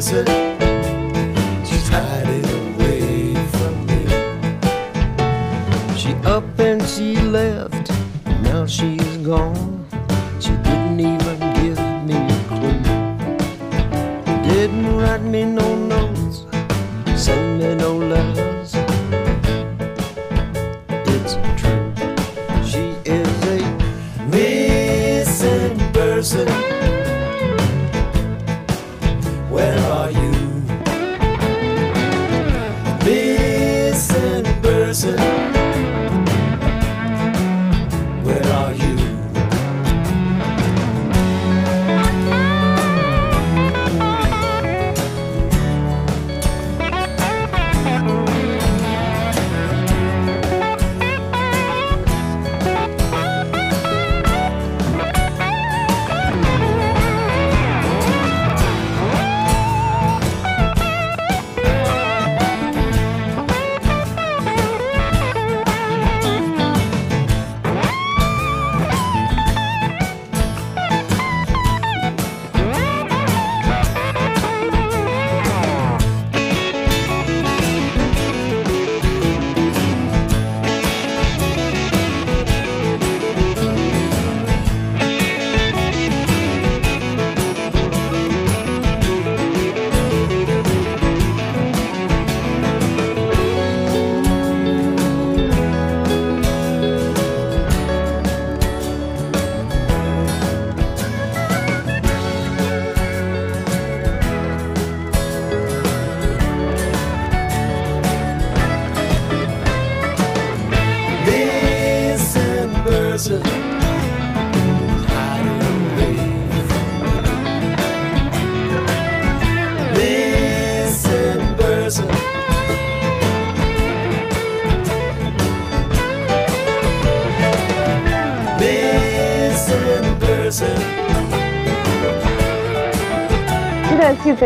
Missing. She's hiding away from me. She up and she left. Now she's gone.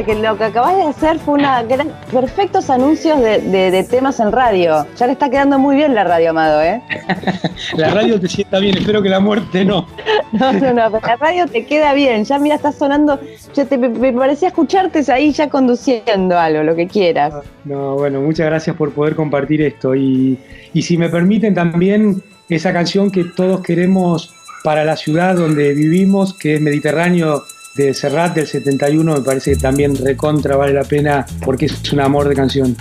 Que lo que acabas de hacer fue una gran, perfectos anuncios de, de- de temas en radio. Ya le está quedando muy bien la radio, Amado, ¿eh? La radio te sienta bien, espero que la muerte no. No, no, no, pero la radio te queda bien. Ya mira, está sonando. Yo te, me, me parecía escucharte ahí ya conduciendo algo, lo que quieras. No, bueno, muchas gracias por poder compartir esto. Y, y si me permiten también esa canción que todos queremos para la ciudad donde vivimos, que es Mediterráneo de Serrat del 71, me parece que también recontra vale la pena porque es un amor de canción.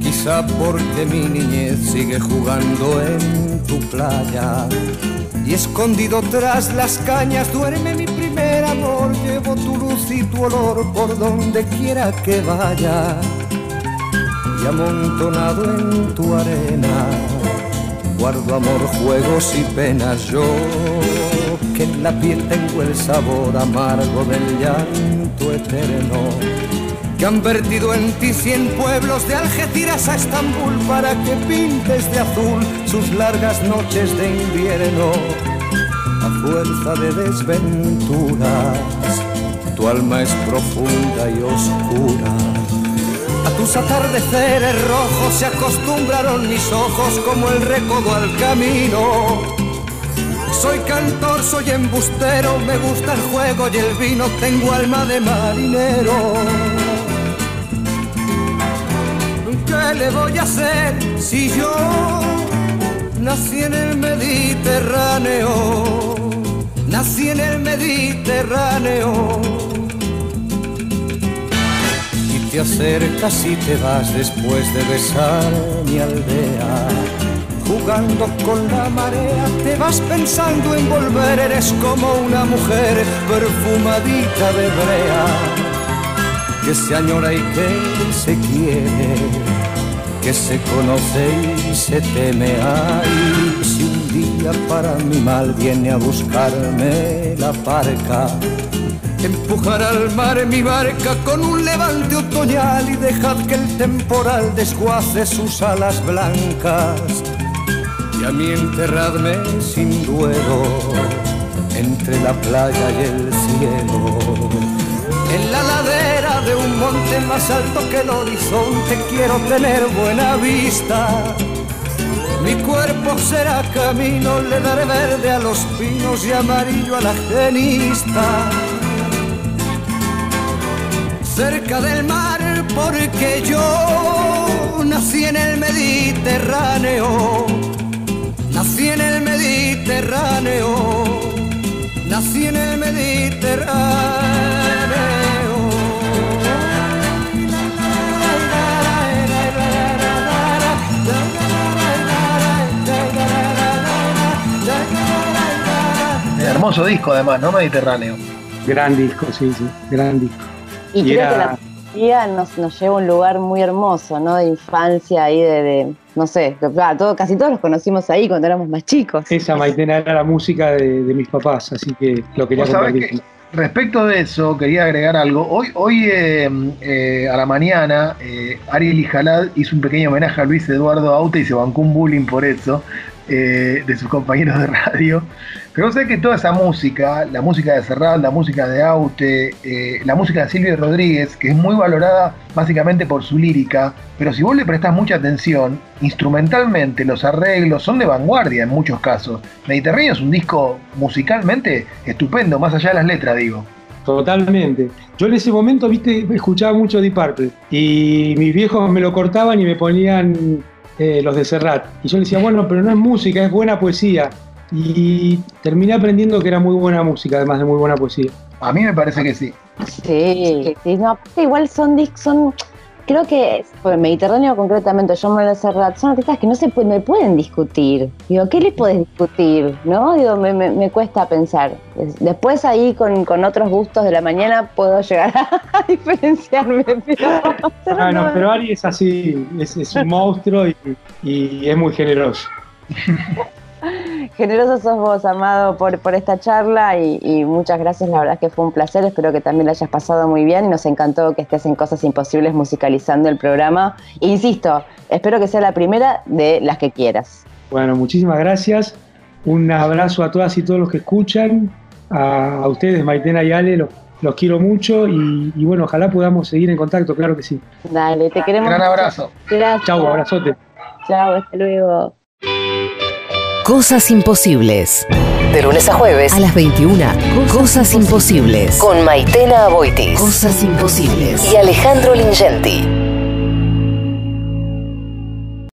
Quizá porque mi niñez sigue jugando en tu playa y escondido tras las cañas duerme mi primer amor. Llevo tu luz y tu olor por donde quiera que vaya y amontonado en tu arena guardo amor, juegos y penas. Yo que en la piel tengo el sabor amargo del llanto eterno que han vertido en ti cien pueblos de Algeciras a Estambul para que pintes de azul sus largas noches de invierno. A fuerza de desventuras, tu alma es profunda y oscura. A tus atardeceres rojos se acostumbraron mis ojos como el recodo al camino. Soy cantor, soy embustero, me gusta el juego y el vino, tengo alma de marinero. ¿Qué le voy a hacer si yo nací en el Mediterráneo? Nací en el Mediterráneo. Y te acercas y te vas después de besar mi aldea. Jugando con la marea, te vas pensando en volver, eres como una mujer perfumadita de brea que se añora y que se quiere, que se conoce y se teme. Ay, si un día para mi mal viene a buscarme la parca, empujar al mar mi barca con un levante otoñal y dejad que el temporal desguace sus alas blancas. Y a mí enterradme sin duelo entre la playa y el cielo. En la ladera de un monte más alto que el horizonte quiero tener buena vista. Mi cuerpo será camino, le daré verde a los pinos y amarillo a la genista. Cerca del mar porque yo nací en el Mediterráneo. Nací en el Mediterráneo nací en el Mediterráneo. Hermoso disco además, ¿no? Mediterráneo. Gran disco, sí, sí, gran disco. Y, Y creo era- que la poesía nos, nos lleva a un lugar muy hermoso, ¿no? De infancia ahí, de, de- no sé, claro, todo- casi todos los conocimos ahí cuando éramos más chicos. Esa Maitena era la música de, de mis papás, así que lo quería compartir. que respecto de eso, quería agregar algo. Hoy, hoy eh, eh, a la mañana, eh, Ariel y Jalad hizo un pequeño homenaje a Luis Eduardo Aute y se bancó un bullying por eso, eh, de sus compañeros de radio. Pero sabés que toda esa música, la música de Serrat, la música de Aute, eh, la música de Silvio Rodríguez, que es muy valorada básicamente por su lírica, pero si vos le prestás mucha atención, instrumentalmente los arreglos son de vanguardia en muchos casos. Mediterráneo es un disco musicalmente estupendo, más allá de las letras, digo. Totalmente. Yo en ese momento, viste, escuchaba mucho Deep Purple y mis viejos me lo cortaban y me ponían eh, los de Serrat. Y yo le decía, bueno, pero no es música, es buena poesía. Y terminé aprendiendo que era muy buena música, además de muy buena poesía. A mí me parece que sí. Sí, sí, no, aparte igual son discos, son, creo que, por el Mediterráneo concretamente, yo me lo Serrat, son artistas que no se pueden, no pueden discutir. Digo, ¿qué les puedes discutir? ¿No? Digo, me, me- me cuesta pensar. Es- Después ahí con, con otros gustos de la mañana puedo llegar a diferenciarme, pero Ah, no, pero Ari es así, es, es un monstruo y, y es muy generoso. Generoso sos vos, Amado, por, por esta charla y, y muchas gracias. La verdad es que fue un placer. Espero que también la hayas pasado muy bien y nos encantó que estés en Cosas Imposibles musicalizando el programa. E insisto, espero que sea la primera de las que quieras. Bueno, muchísimas gracias. Un abrazo a todas y todos los que escuchan. A, a ustedes, Maitena y Ale, los, los quiero mucho y, y bueno, ojalá podamos seguir en contacto, claro que sí. Dale, te queremos. Gran abrazo. Gracias. Chau, abrazote. Chau, hasta luego. Cosas imposibles. De lunes a jueves A las 21. Cosas imposibles. Con Maitena Aboitis. Cosas imposibles. Y Alejandro Lingenti.